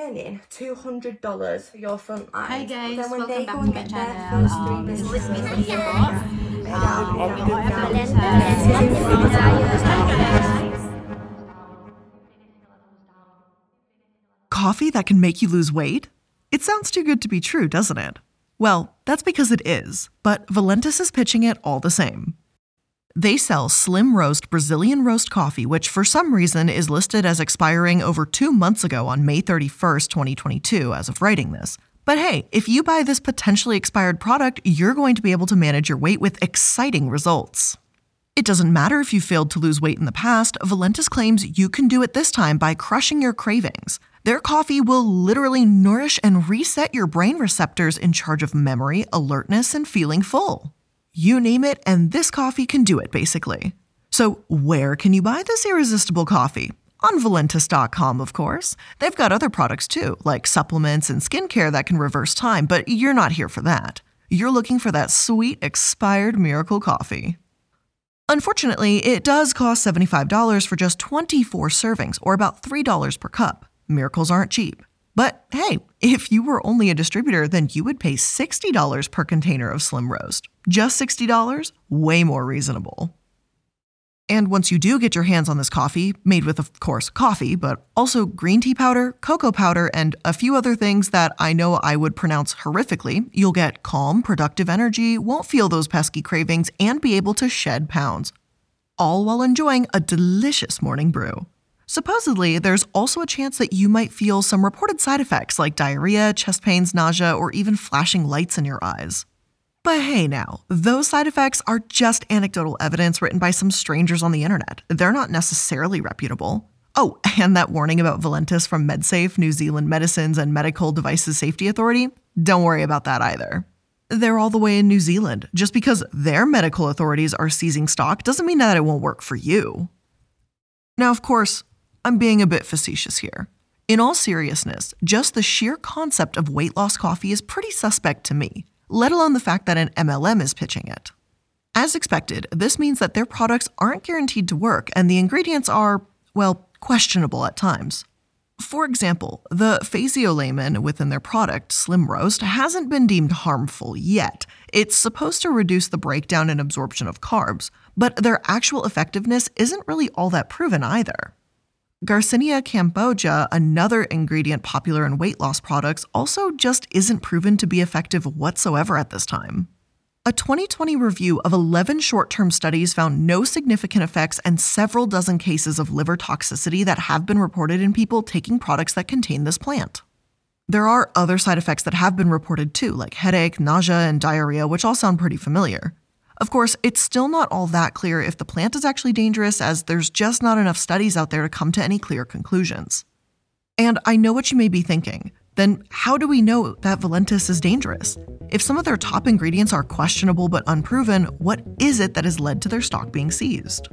earning $200 for your front line. Hi guys, then when welcome they back go to and my get their channel. first three Um, this is business Miss owners, Tia po. they Um, don't ako do ay that. Coffee that can make you lose weight? It sounds too good to be true, doesn't it? Well, that's because it is, but Valentus is pitching it all the same. They sell Slim Roast Brazilian Roast coffee, which for some reason is listed as expiring over two months ago on May 31st, 2022, as of writing this. But hey, if you buy this potentially expired product, you're going to be able to manage your weight with exciting results. It doesn't matter if you failed to lose weight in the past, Valentus claims you can do it this time by crushing your cravings. Their coffee will literally nourish and reset your brain receptors in charge of memory, alertness, and feeling full. You name it, and this coffee can do it, basically. So, where can you buy this irresistible coffee? On Valentus.com, of course. They've got other products too, like supplements and skincare that can reverse time, but you're not here for that. You're looking for that sweet, expired miracle coffee. Unfortunately, it does cost $75 for just 24 servings, or about $3 per cup. Miracles aren't cheap. But hey, if you were only a distributor, then you would pay $60 per container of Slim Roast. Just $60? Way more reasonable. And once you do get your hands on this coffee, made with, of course, coffee, but also green tea powder, cocoa powder, and a few other things that I know I would pronounce horrifically, you'll get calm, productive energy, won't feel those pesky cravings, and be able to shed pounds. All while enjoying a delicious morning brew. Supposedly, there's also a chance that you might feel some reported side effects like diarrhea, chest pains, nausea, or even flashing lights in your eyes. But hey now, those side effects are just anecdotal evidence written by some strangers on the internet. They're not necessarily reputable. Oh, and that warning about Valentus from MedSafe, New Zealand Medicines and Medical Devices Safety Authority? Don't worry about that either. They're all the way in New Zealand. Just because their medical authorities are seizing stock doesn't mean that it won't work for you. Now, of course, I'm being a bit facetious here. In all seriousness, just the sheer concept of weight loss coffee is pretty suspect to me, let alone the fact that an MLM is pitching it. As expected, this means that their products aren't guaranteed to work and the ingredients are, well, questionable at times. For example, the phaseolamin within their product, Slim Roast, hasn't been deemed harmful yet. It's supposed to reduce the breakdown and absorption of carbs, but their actual effectiveness isn't really all that proven either. Garcinia cambogia, another ingredient popular in weight loss products, also just isn't proven to be effective whatsoever at this time. A 2020 review of 11 short term studies found no significant effects and several dozen cases of liver toxicity that have been reported in people taking products that contain this plant. There are other side effects that have been reported too, like headache, nausea, and diarrhea, which all sound pretty familiar. Of course, it's still not all that clear if the plant is actually dangerous, as there's just not enough studies out there to come to any clear conclusions. And I know what you may be thinking. Then, how do we know that Valentus is dangerous? If some of their top ingredients are questionable but unproven, what is it that has led to their stock being seized?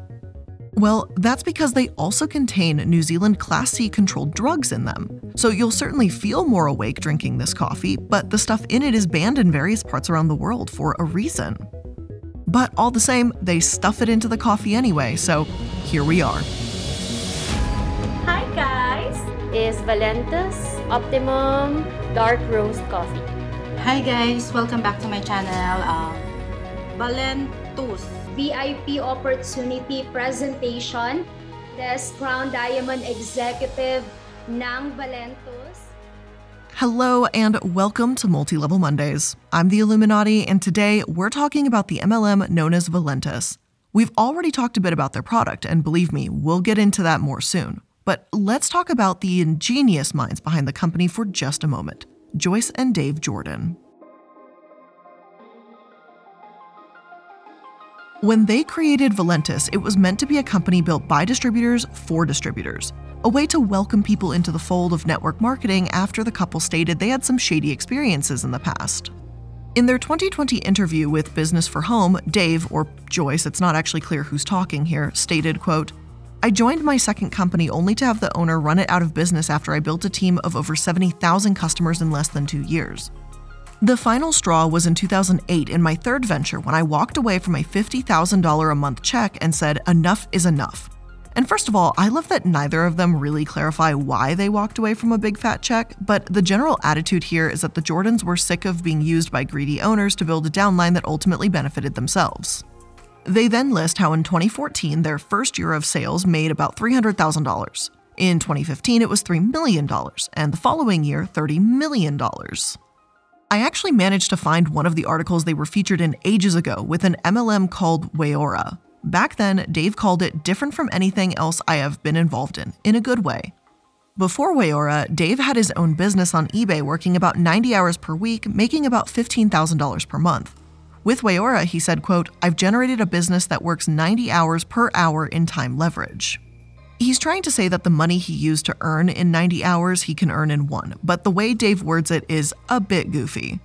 Well, that's because they also contain New Zealand Class C controlled drugs in them. So you'll certainly feel more awake drinking this coffee, but the stuff in it is banned in various parts around the world for a reason. But all the same, they stuff it into the coffee anyway, so here we are. Hi guys! it's Valentus Optimum Dark Roast Coffee. Hi guys, welcome back to my channel. Um, Valentus. VIP opportunity presentation This Crown Diamond Executive ng Valentus. Hello and welcome to Multi Level Mondays. I'm the iilluminaughtii, and today we're talking about the MLM known as Valentus. We've already talked a bit about their product, and believe me, we'll get into that more soon. But let's talk about the ingenious minds behind the company for just a moment Joyce and Dave Jordan. When they created Valentus, it was meant to be a company built by distributors for distributors, a way to welcome people into the fold of network marketing after the couple stated they had some shady experiences in the past. In their 2020 interview with Business for Home, Dave, or Joyce, it's not actually clear who's talking here, stated, quote, I joined my second company only to have the owner run it out of business after I built a team of over 70,000 customers in less than two years. The final straw was in 2008 in my third venture when I walked away from a $50,000 a month check and said, enough is enough. And first of all, I love that neither of them really clarify why they walked away from a big fat check, but the general attitude here is that the Jordans were sick of being used by greedy owners to build a downline that ultimately benefited themselves. They then list how in 2014, their first year of sales made about $300,000. In 2015, it was $3 million, and the following year, $30 million. I actually managed to find one of the articles they were featured in ages ago with an MLM called Wayora. Back then, Dave called it different from anything else I have been involved in, in a good way. Before Wayora, Dave had his own business on eBay working about 90 hours per week, making about $15,000 per month. With Wayora, he said, quote, I've generated a business that works 90 hours per hour in time leverage. He's trying to say that the money he used to earn in 90 hours he can earn in one, but the way Dave words it is a bit goofy.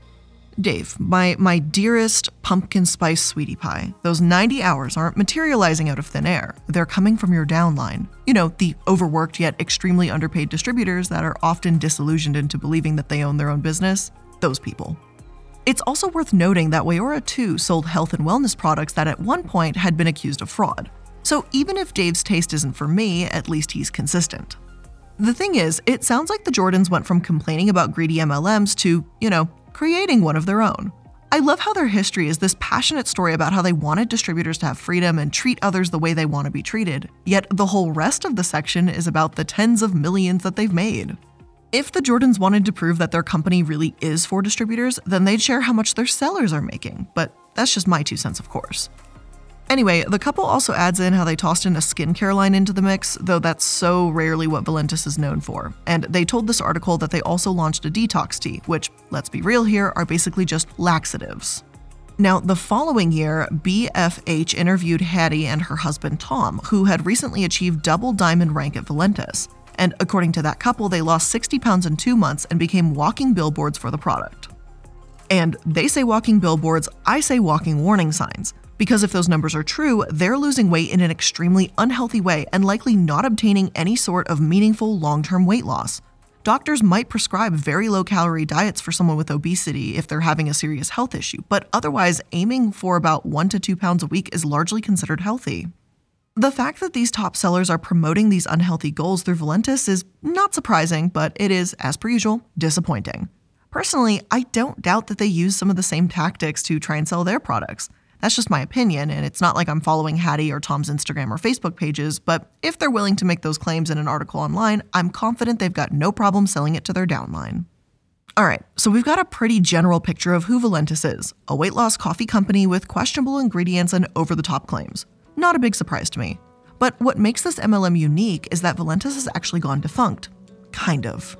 Dave, my, my dearest pumpkin spice sweetie pie, those 90 hours aren't materializing out of thin air. They're coming from your downline. You know, the overworked yet extremely underpaid distributors that are often disillusioned into believing that they own their own business. Those people. It's also worth noting that Wayora too sold health and wellness products that at one point had been accused of fraud. So even if Dave's taste isn't for me, at least he's consistent. The thing is, it sounds like the Jordans went from complaining about greedy MLMs to, you know, creating one of their own. I love how their history is this passionate story about how they wanted distributors to have freedom and treat others the way they want to be treated, yet the whole rest of the section is about the tens of millions that they've made. If the Jordans wanted to prove that their company really is for distributors, then they'd share how much their sellers are making, but that's just my two cents, of course. Anyway, the couple also adds in how they tossed in a skincare line into the mix, though that's so rarely what Valentus is known for. And they told this article that they also launched a detox tea, which, let's be real here, are basically just laxatives. Now, the following year, BFH interviewed Hattie and her husband Tom, who had recently achieved double diamond rank at Valentus. And according to that couple, they lost 60 pounds in two months and became walking billboards for the product. And they say walking billboards, I say walking warning signs. Because if those numbers are true, they're losing weight in an extremely unhealthy way and likely not obtaining any sort of meaningful long term weight loss. Doctors might prescribe very low calorie diets for someone with obesity if they're having a serious health issue, but otherwise, aiming for about 1 to 2 pounds a week is largely considered healthy. The fact that these top sellers are promoting these unhealthy goals through Valentus is not surprising, but it is, as per usual, disappointing. Personally, I don't doubt that they use some of the same tactics to try and sell their products. That's just my opinion, and it's not like I'm following Hattie or Tom's Instagram or Facebook pages, but if they're willing to make those claims in an article online, I'm confident they've got no problem selling it to their downline. All right, so we've got a pretty general picture of who Valentus is a weight loss coffee company with questionable ingredients and over the top claims. Not a big surprise to me. But what makes this MLM unique is that Valentus has actually gone defunct. Kind of.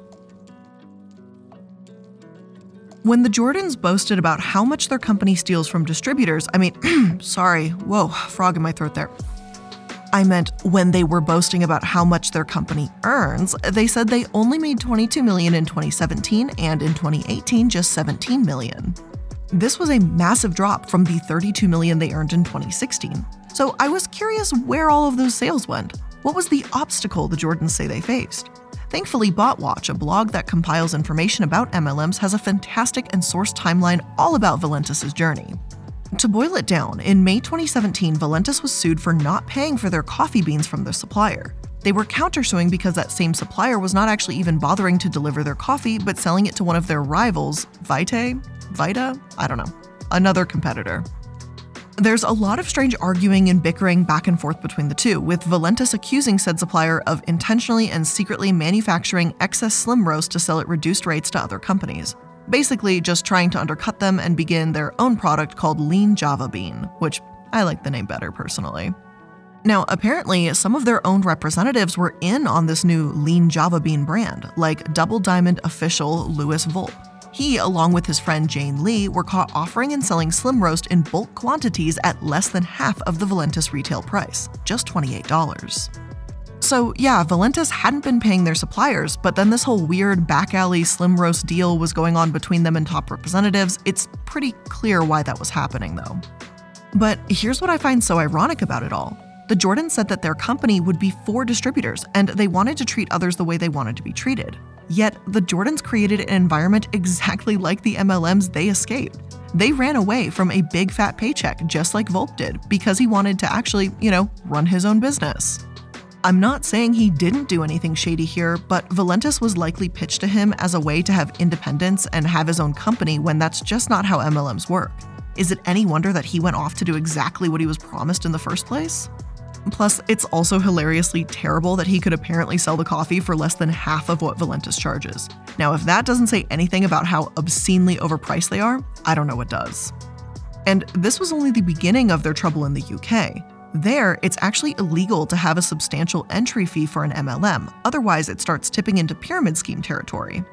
When the Jordans boasted about how much their company steals from distributors, I mean, sorry, whoa, frog in my throat there. I meant when they were boasting about how much their company earns, they said they only made 22 million in 2017 and in 2018 just 17 million. This was a massive drop from the 32 million they earned in 2016. So I was curious where all of those sales went. What was the obstacle the Jordans say they faced? Thankfully, BotWatch, a blog that compiles information about MLMs, has a fantastic and sourced timeline all about Valentus' journey. To boil it down, in May 2017, Valentus was sued for not paying for their coffee beans from their supplier. They were countersuing because that same supplier was not actually even bothering to deliver their coffee, but selling it to one of their rivals, Vitae? Vita? I don't know. Another competitor. There's a lot of strange arguing and bickering back and forth between the two, with Valentus accusing said supplier of intentionally and secretly manufacturing excess slim roast to sell at reduced rates to other companies. Basically, just trying to undercut them and begin their own product called Lean Java Bean, which I like the name better personally. Now, apparently, some of their own representatives were in on this new Lean Java Bean brand, like Double Diamond official Louis Volpe. He, along with his friend Jane Lee, were caught offering and selling Slim Roast in bulk quantities at less than half of the Valentus retail price, just $28. So, yeah, Valentus hadn't been paying their suppliers, but then this whole weird back alley Slim Roast deal was going on between them and top representatives. It's pretty clear why that was happening, though. But here's what I find so ironic about it all. The Jordans said that their company would be for distributors and they wanted to treat others the way they wanted to be treated. Yet, the Jordans created an environment exactly like the MLMs they escaped. They ran away from a big fat paycheck, just like Volpe did, because he wanted to actually, you know, run his own business. I'm not saying he didn't do anything shady here, but Valentus was likely pitched to him as a way to have independence and have his own company when that's just not how MLMs work. Is it any wonder that he went off to do exactly what he was promised in the first place? Plus, it's also hilariously terrible that he could apparently sell the coffee for less than half of what Valentus charges. Now, if that doesn't say anything about how obscenely overpriced they are, I don't know what does. And this was only the beginning of their trouble in the UK. There, it's actually illegal to have a substantial entry fee for an MLM, otherwise, it starts tipping into pyramid scheme territory.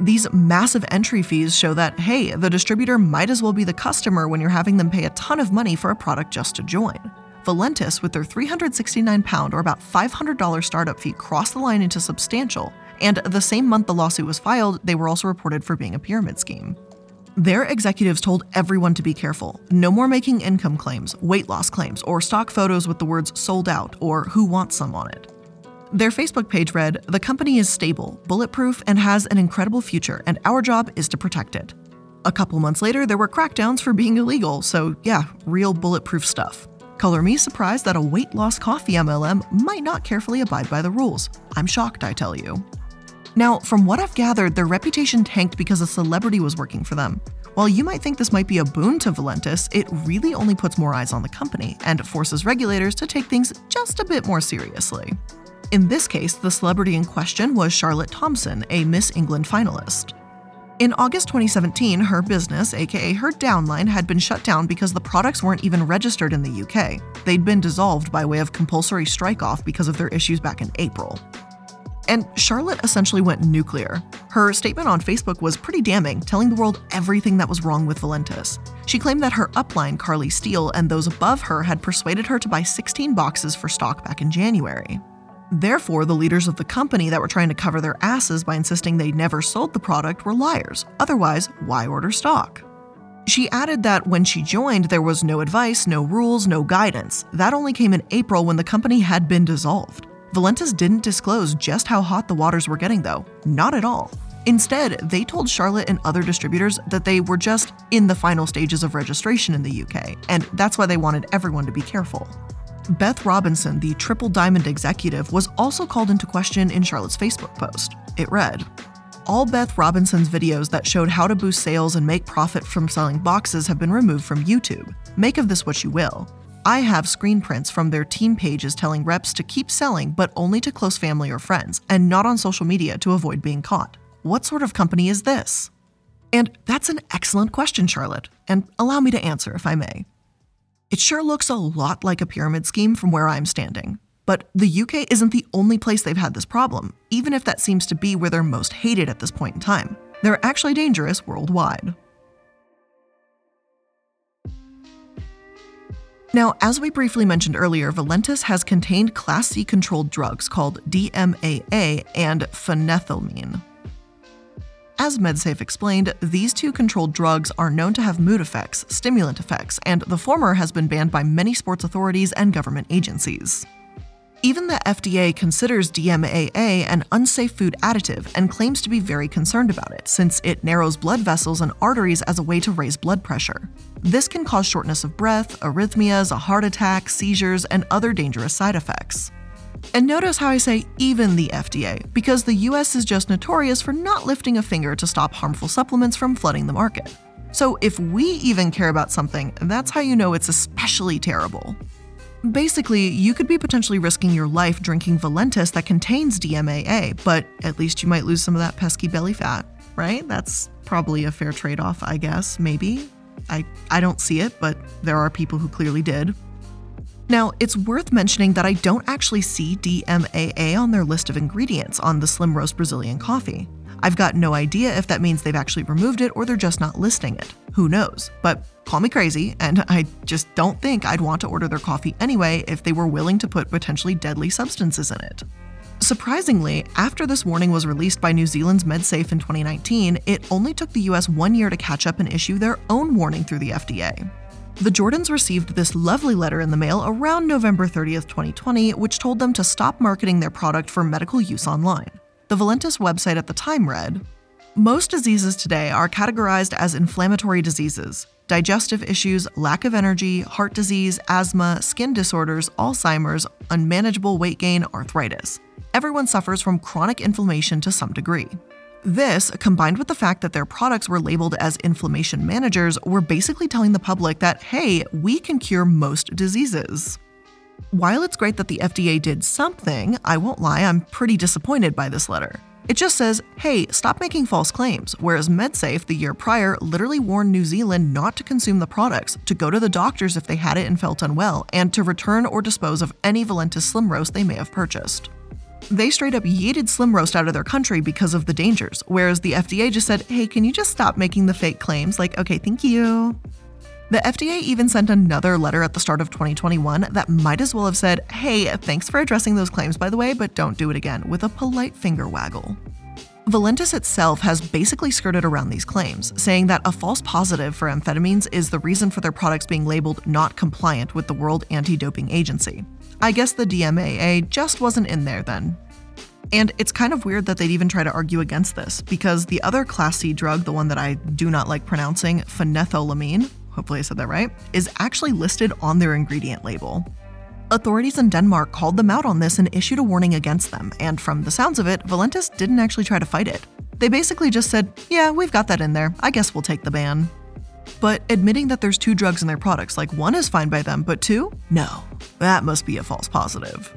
These massive entry fees show that, hey, the distributor might as well be the customer when you're having them pay a ton of money for a product just to join. Valentus, with their £369 or about $500 startup fee, crossed the line into substantial, and the same month the lawsuit was filed, they were also reported for being a pyramid scheme. Their executives told everyone to be careful. No more making income claims, weight loss claims, or stock photos with the words sold out or who wants some on it. Their Facebook page read The company is stable, bulletproof, and has an incredible future, and our job is to protect it. A couple months later, there were crackdowns for being illegal, so yeah, real bulletproof stuff. Color me surprised that a weight loss coffee MLM might not carefully abide by the rules. I'm shocked, I tell you. Now, from what I've gathered, their reputation tanked because a celebrity was working for them. While you might think this might be a boon to Valentus, it really only puts more eyes on the company and forces regulators to take things just a bit more seriously. In this case, the celebrity in question was Charlotte Thompson, a Miss England finalist. In August 2017, her business, aka her downline, had been shut down because the products weren't even registered in the UK. They'd been dissolved by way of compulsory strike off because of their issues back in April. And Charlotte essentially went nuclear. Her statement on Facebook was pretty damning, telling the world everything that was wrong with Valentus. She claimed that her upline, Carly Steele, and those above her had persuaded her to buy 16 boxes for stock back in January. Therefore, the leaders of the company that were trying to cover their asses by insisting they never sold the product were liars. Otherwise, why order stock? She added that when she joined, there was no advice, no rules, no guidance. That only came in April when the company had been dissolved. Valentus didn't disclose just how hot the waters were getting, though. Not at all. Instead, they told Charlotte and other distributors that they were just in the final stages of registration in the UK, and that's why they wanted everyone to be careful. Beth Robinson, the Triple Diamond executive, was also called into question in Charlotte's Facebook post. It read, all Beth Robinson's videos that showed how to boost sales and make profit from selling boxes have been removed from YouTube. Make of this what you will. I have screen prints from their team pages telling reps to keep selling, but only to close family or friends, and not on social media to avoid being caught. What sort of company is this? And that's an excellent question, Charlotte, and allow me to answer if I may. It sure looks a lot like a pyramid scheme from where I'm standing. But the UK isn't the only place they've had this problem, even if that seems to be where they're most hated at this point in time. They're actually dangerous worldwide. Now, as we briefly mentioned earlier, Valentus has contained Class C controlled drugs called DMAA and phenethylamine. As MedSafe explained, these two controlled drugs are known to have mood effects, stimulant effects, and the former has been banned by many sports authorities and government agencies. Even the FDA considers DMAA an unsafe food additive and claims to be very concerned about it, since it narrows blood vessels and arteries as a way to raise blood pressure. This can cause shortness of breath, arrhythmias, a heart attack, seizures, and other dangerous side effects. And notice how I say even the FDA, because the US is just notorious for not lifting a finger to stop harmful supplements from flooding the market. So if we even care about something, that's how you know it's especially terrible. Basically, you could be potentially risking your life drinking Valentus that contains DMAA, but at least you might lose some of that pesky belly fat, right? That's probably a fair trade off, I guess, maybe. I, I don't see it, but there are people who clearly did. Now, it's worth mentioning that I don't actually see DMAA on their list of ingredients on the Slim Roast Brazilian coffee. I've got no idea if that means they've actually removed it or they're just not listing it. Who knows? But call me crazy, and I just don't think I'd want to order their coffee anyway if they were willing to put potentially deadly substances in it. Surprisingly, after this warning was released by New Zealand's MedSafe in 2019, it only took the US one year to catch up and issue their own warning through the FDA. The Jordans received this lovely letter in the mail around November 30th, 2020, which told them to stop marketing their product for medical use online. The Valentus website at the time read Most diseases today are categorized as inflammatory diseases. Digestive issues, lack of energy, heart disease, asthma, skin disorders, Alzheimer's, unmanageable weight gain, arthritis. Everyone suffers from chronic inflammation to some degree. This, combined with the fact that their products were labeled as inflammation managers, were basically telling the public that, hey, we can cure most diseases. While it's great that the FDA did something, I won't lie, I'm pretty disappointed by this letter. It just says, hey, stop making false claims, whereas MedSafe the year prior literally warned New Zealand not to consume the products, to go to the doctors if they had it and felt unwell, and to return or dispose of any Valentus Slim Roast they may have purchased. They straight up yeeted Slim Roast out of their country because of the dangers, whereas the FDA just said, hey, can you just stop making the fake claims? Like, okay, thank you. The FDA even sent another letter at the start of 2021 that might as well have said, hey, thanks for addressing those claims, by the way, but don't do it again, with a polite finger waggle. Valentus itself has basically skirted around these claims, saying that a false positive for amphetamines is the reason for their products being labeled not compliant with the World Anti Doping Agency. I guess the DMAA just wasn't in there then. And it's kind of weird that they'd even try to argue against this, because the other Class C drug, the one that I do not like pronouncing, phenethylamine, hopefully I said that right, is actually listed on their ingredient label. Authorities in Denmark called them out on this and issued a warning against them, and from the sounds of it, Valentus didn't actually try to fight it. They basically just said, yeah, we've got that in there, I guess we'll take the ban. But admitting that there's two drugs in their products, like one is fine by them, but two? No. That must be a false positive.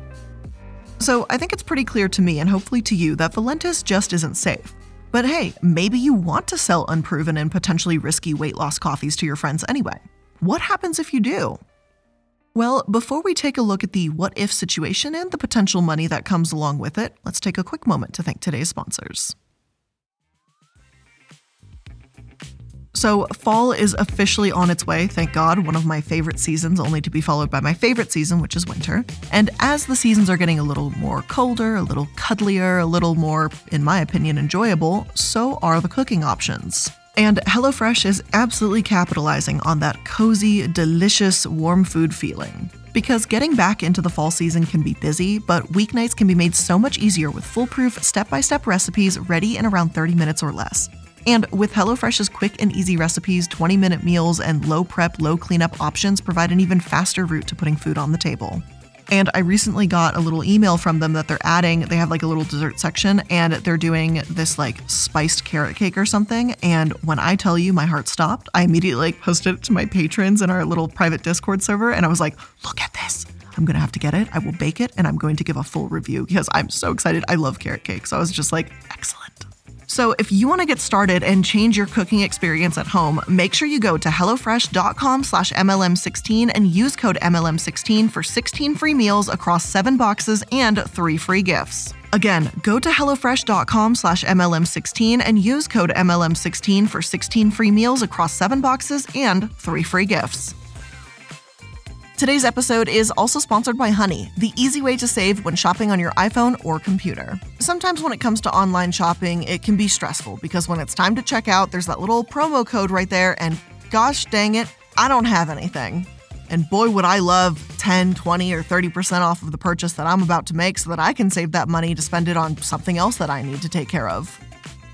So I think it's pretty clear to me and hopefully to you that Valentus just isn't safe. But hey, maybe you want to sell unproven and potentially risky weight loss coffees to your friends anyway. What happens if you do? Well, before we take a look at the what if situation and the potential money that comes along with it, let's take a quick moment to thank today's sponsors. So, fall is officially on its way, thank God, one of my favorite seasons, only to be followed by my favorite season, which is winter. And as the seasons are getting a little more colder, a little cuddlier, a little more, in my opinion, enjoyable, so are the cooking options. And HelloFresh is absolutely capitalizing on that cozy, delicious, warm food feeling. Because getting back into the fall season can be busy, but weeknights can be made so much easier with foolproof, step by step recipes ready in around 30 minutes or less. And with HelloFresh's quick and easy recipes, 20 minute meals, and low prep, low cleanup options provide an even faster route to putting food on the table. And I recently got a little email from them that they're adding, they have like a little dessert section and they're doing this like spiced carrot cake or something. And when I tell you my heart stopped, I immediately like posted it to my patrons in our little private Discord server and I was like, look at this. I'm gonna have to get it. I will bake it and I'm going to give a full review because I'm so excited. I love carrot cake. So I was just like, excellent. So, if you want to get started and change your cooking experience at home, make sure you go to HelloFresh.com slash MLM16 and use code MLM16 for 16 free meals across 7 boxes and 3 free gifts. Again, go to HelloFresh.com slash MLM16 and use code MLM16 for 16 free meals across 7 boxes and 3 free gifts. Today's episode is also sponsored by Honey, the easy way to save when shopping on your iPhone or computer. Sometimes when it comes to online shopping, it can be stressful because when it's time to check out, there's that little promo code right there, and gosh dang it, I don't have anything. And boy, would I love 10, 20, or 30% off of the purchase that I'm about to make so that I can save that money to spend it on something else that I need to take care of.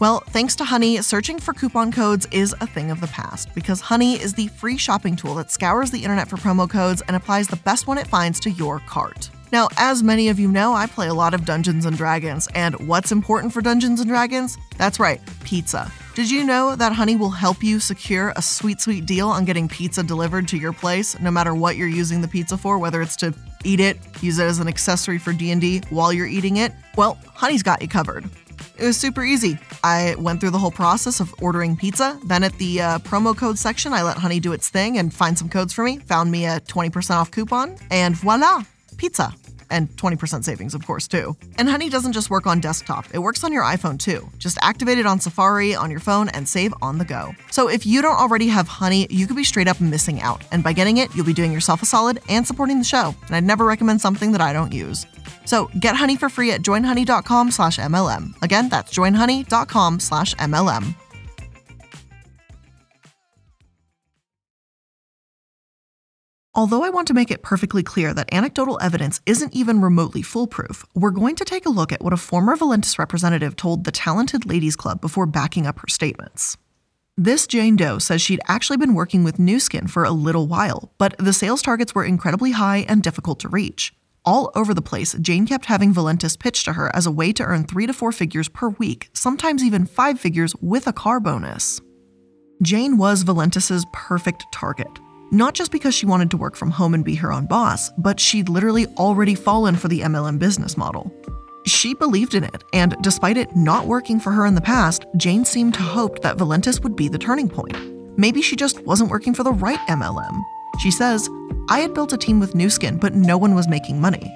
Well, thanks to Honey, searching for coupon codes is a thing of the past because Honey is the free shopping tool that scours the internet for promo codes and applies the best one it finds to your cart. Now, as many of you know, I play a lot of Dungeons and Dragons, and what's important for Dungeons and Dragons? That's right, pizza. Did you know that Honey will help you secure a sweet, sweet deal on getting pizza delivered to your place, no matter what you're using the pizza for, whether it's to eat it, use it as an accessory for D&D while you're eating it? Well, Honey's got you covered. It was super easy. I went through the whole process of ordering pizza. Then at the uh, promo code section, I let Honey do its thing and find some codes for me. Found me a 20% off coupon, and voila, pizza. And 20% savings, of course, too. And Honey doesn't just work on desktop, it works on your iPhone too. Just activate it on Safari on your phone and save on the go. So if you don't already have Honey, you could be straight up missing out. And by getting it, you'll be doing yourself a solid and supporting the show. And I'd never recommend something that I don't use. So get honey for free at joinhoney.com slash MLM. Again, that's joinhoney.com slash MLM. Although I want to make it perfectly clear that anecdotal evidence isn't even remotely foolproof, we're going to take a look at what a former Valentus representative told the Talented Ladies Club before backing up her statements. This Jane Doe says she'd actually been working with Nu Skin for a little while, but the sales targets were incredibly high and difficult to reach. All over the place, Jane kept having Valentus pitch to her as a way to earn three to four figures per week, sometimes even five figures with a car bonus. Jane was Valentus's perfect target. Not just because she wanted to work from home and be her own boss, but she'd literally already fallen for the MLM business model. She believed in it, and despite it not working for her in the past, Jane seemed to hope that Valentus would be the turning point. Maybe she just wasn't working for the right MLM. She says, I had built a team with Nu Skin, but no one was making money.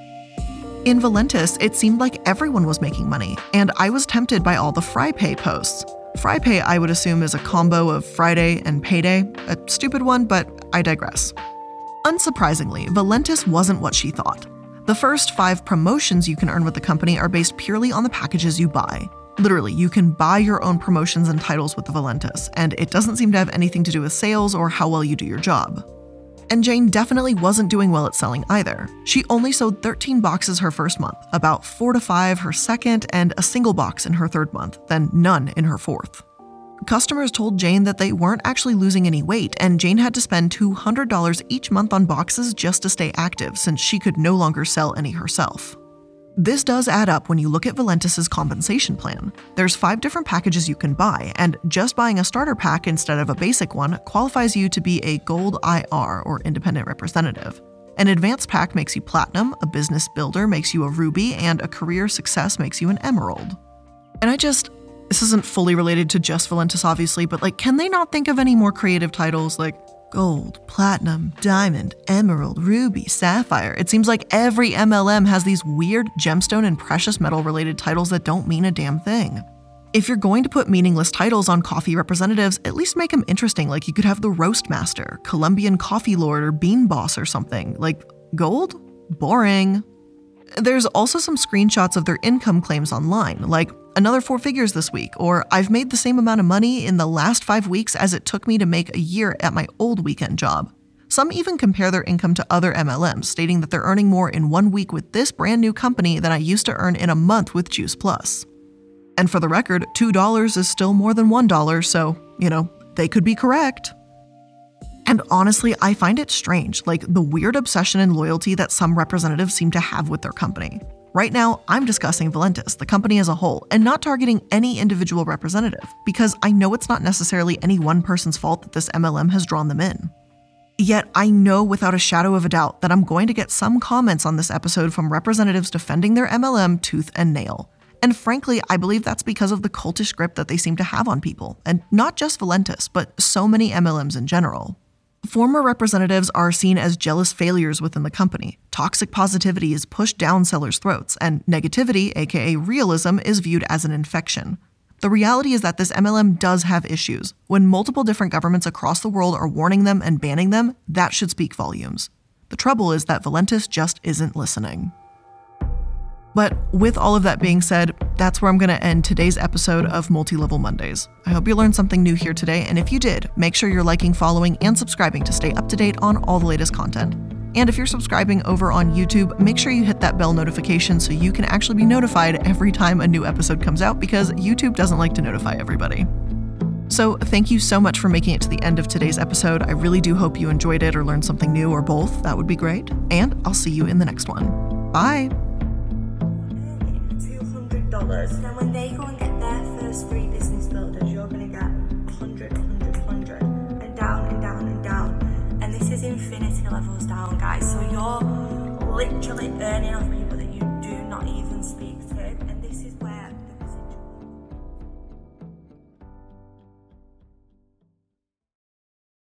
In Valentus, it seemed like everyone was making money, and I was tempted by all the FryPay posts. FryPay, I would assume, is a combo of Friday and Payday, a stupid one, but I digress. Unsurprisingly, Valentus wasn't what she thought. The first five promotions you can earn with the company are based purely on the packages you buy. Literally, you can buy your own promotions and titles with the Valentus, and it doesn't seem to have anything to do with sales or how well you do your job. And Jane definitely wasn't doing well at selling either. She only sold 13 boxes her first month, about 4 to 5 her second, and a single box in her third month, then none in her fourth. Customers told Jane that they weren't actually losing any weight, and Jane had to spend $200 each month on boxes just to stay active since she could no longer sell any herself. This does add up when you look at Valentus's compensation plan. There's five different packages you can buy, and just buying a starter pack instead of a basic one qualifies you to be a Gold IR or independent representative. An advanced pack makes you platinum, a business builder makes you a ruby, and a career success makes you an emerald. And I just, this isn't fully related to just Valentus, obviously, but like, can they not think of any more creative titles like gold, platinum, diamond, emerald, ruby, sapphire. It seems like every MLM has these weird gemstone and precious metal related titles that don't mean a damn thing. If you're going to put meaningless titles on coffee representatives, at least make them interesting. Like you could have the Roast Master, Colombian Coffee Lord, or Bean Boss or something. Like gold? Boring. There's also some screenshots of their income claims online, like another four figures this week, or I've made the same amount of money in the last five weeks as it took me to make a year at my old weekend job. Some even compare their income to other MLMs, stating that they're earning more in one week with this brand new company than I used to earn in a month with Juice Plus. And for the record, $2 is still more than $1, so, you know, they could be correct. And honestly, I find it strange, like the weird obsession and loyalty that some representatives seem to have with their company. Right now, I'm discussing Valentus, the company as a whole, and not targeting any individual representative, because I know it's not necessarily any one person's fault that this MLM has drawn them in. Yet, I know without a shadow of a doubt that I'm going to get some comments on this episode from representatives defending their MLM tooth and nail. And frankly, I believe that's because of the cultish grip that they seem to have on people, and not just Valentus, but so many MLMs in general. Former representatives are seen as jealous failures within the company. Toxic positivity is pushed down sellers' throats, and negativity, aka realism, is viewed as an infection. The reality is that this MLM does have issues. When multiple different governments across the world are warning them and banning them, that should speak volumes. The trouble is that Valentus just isn't listening. But with all of that being said, that's where I'm going to end today's episode of Multi Level Mondays. I hope you learned something new here today, and if you did, make sure you're liking, following, and subscribing to stay up to date on all the latest content. And if you're subscribing over on YouTube, make sure you hit that bell notification so you can actually be notified every time a new episode comes out because YouTube doesn't like to notify everybody. So, thank you so much for making it to the end of today's episode. I really do hope you enjoyed it or learned something new or both. That would be great. And I'll see you in the next one. Bye dollars. Then when they go and get their first three business builders, you're gonna get 100, 100, 100, and down and down and down. And this is infinity levels down, guys. So you're literally earning off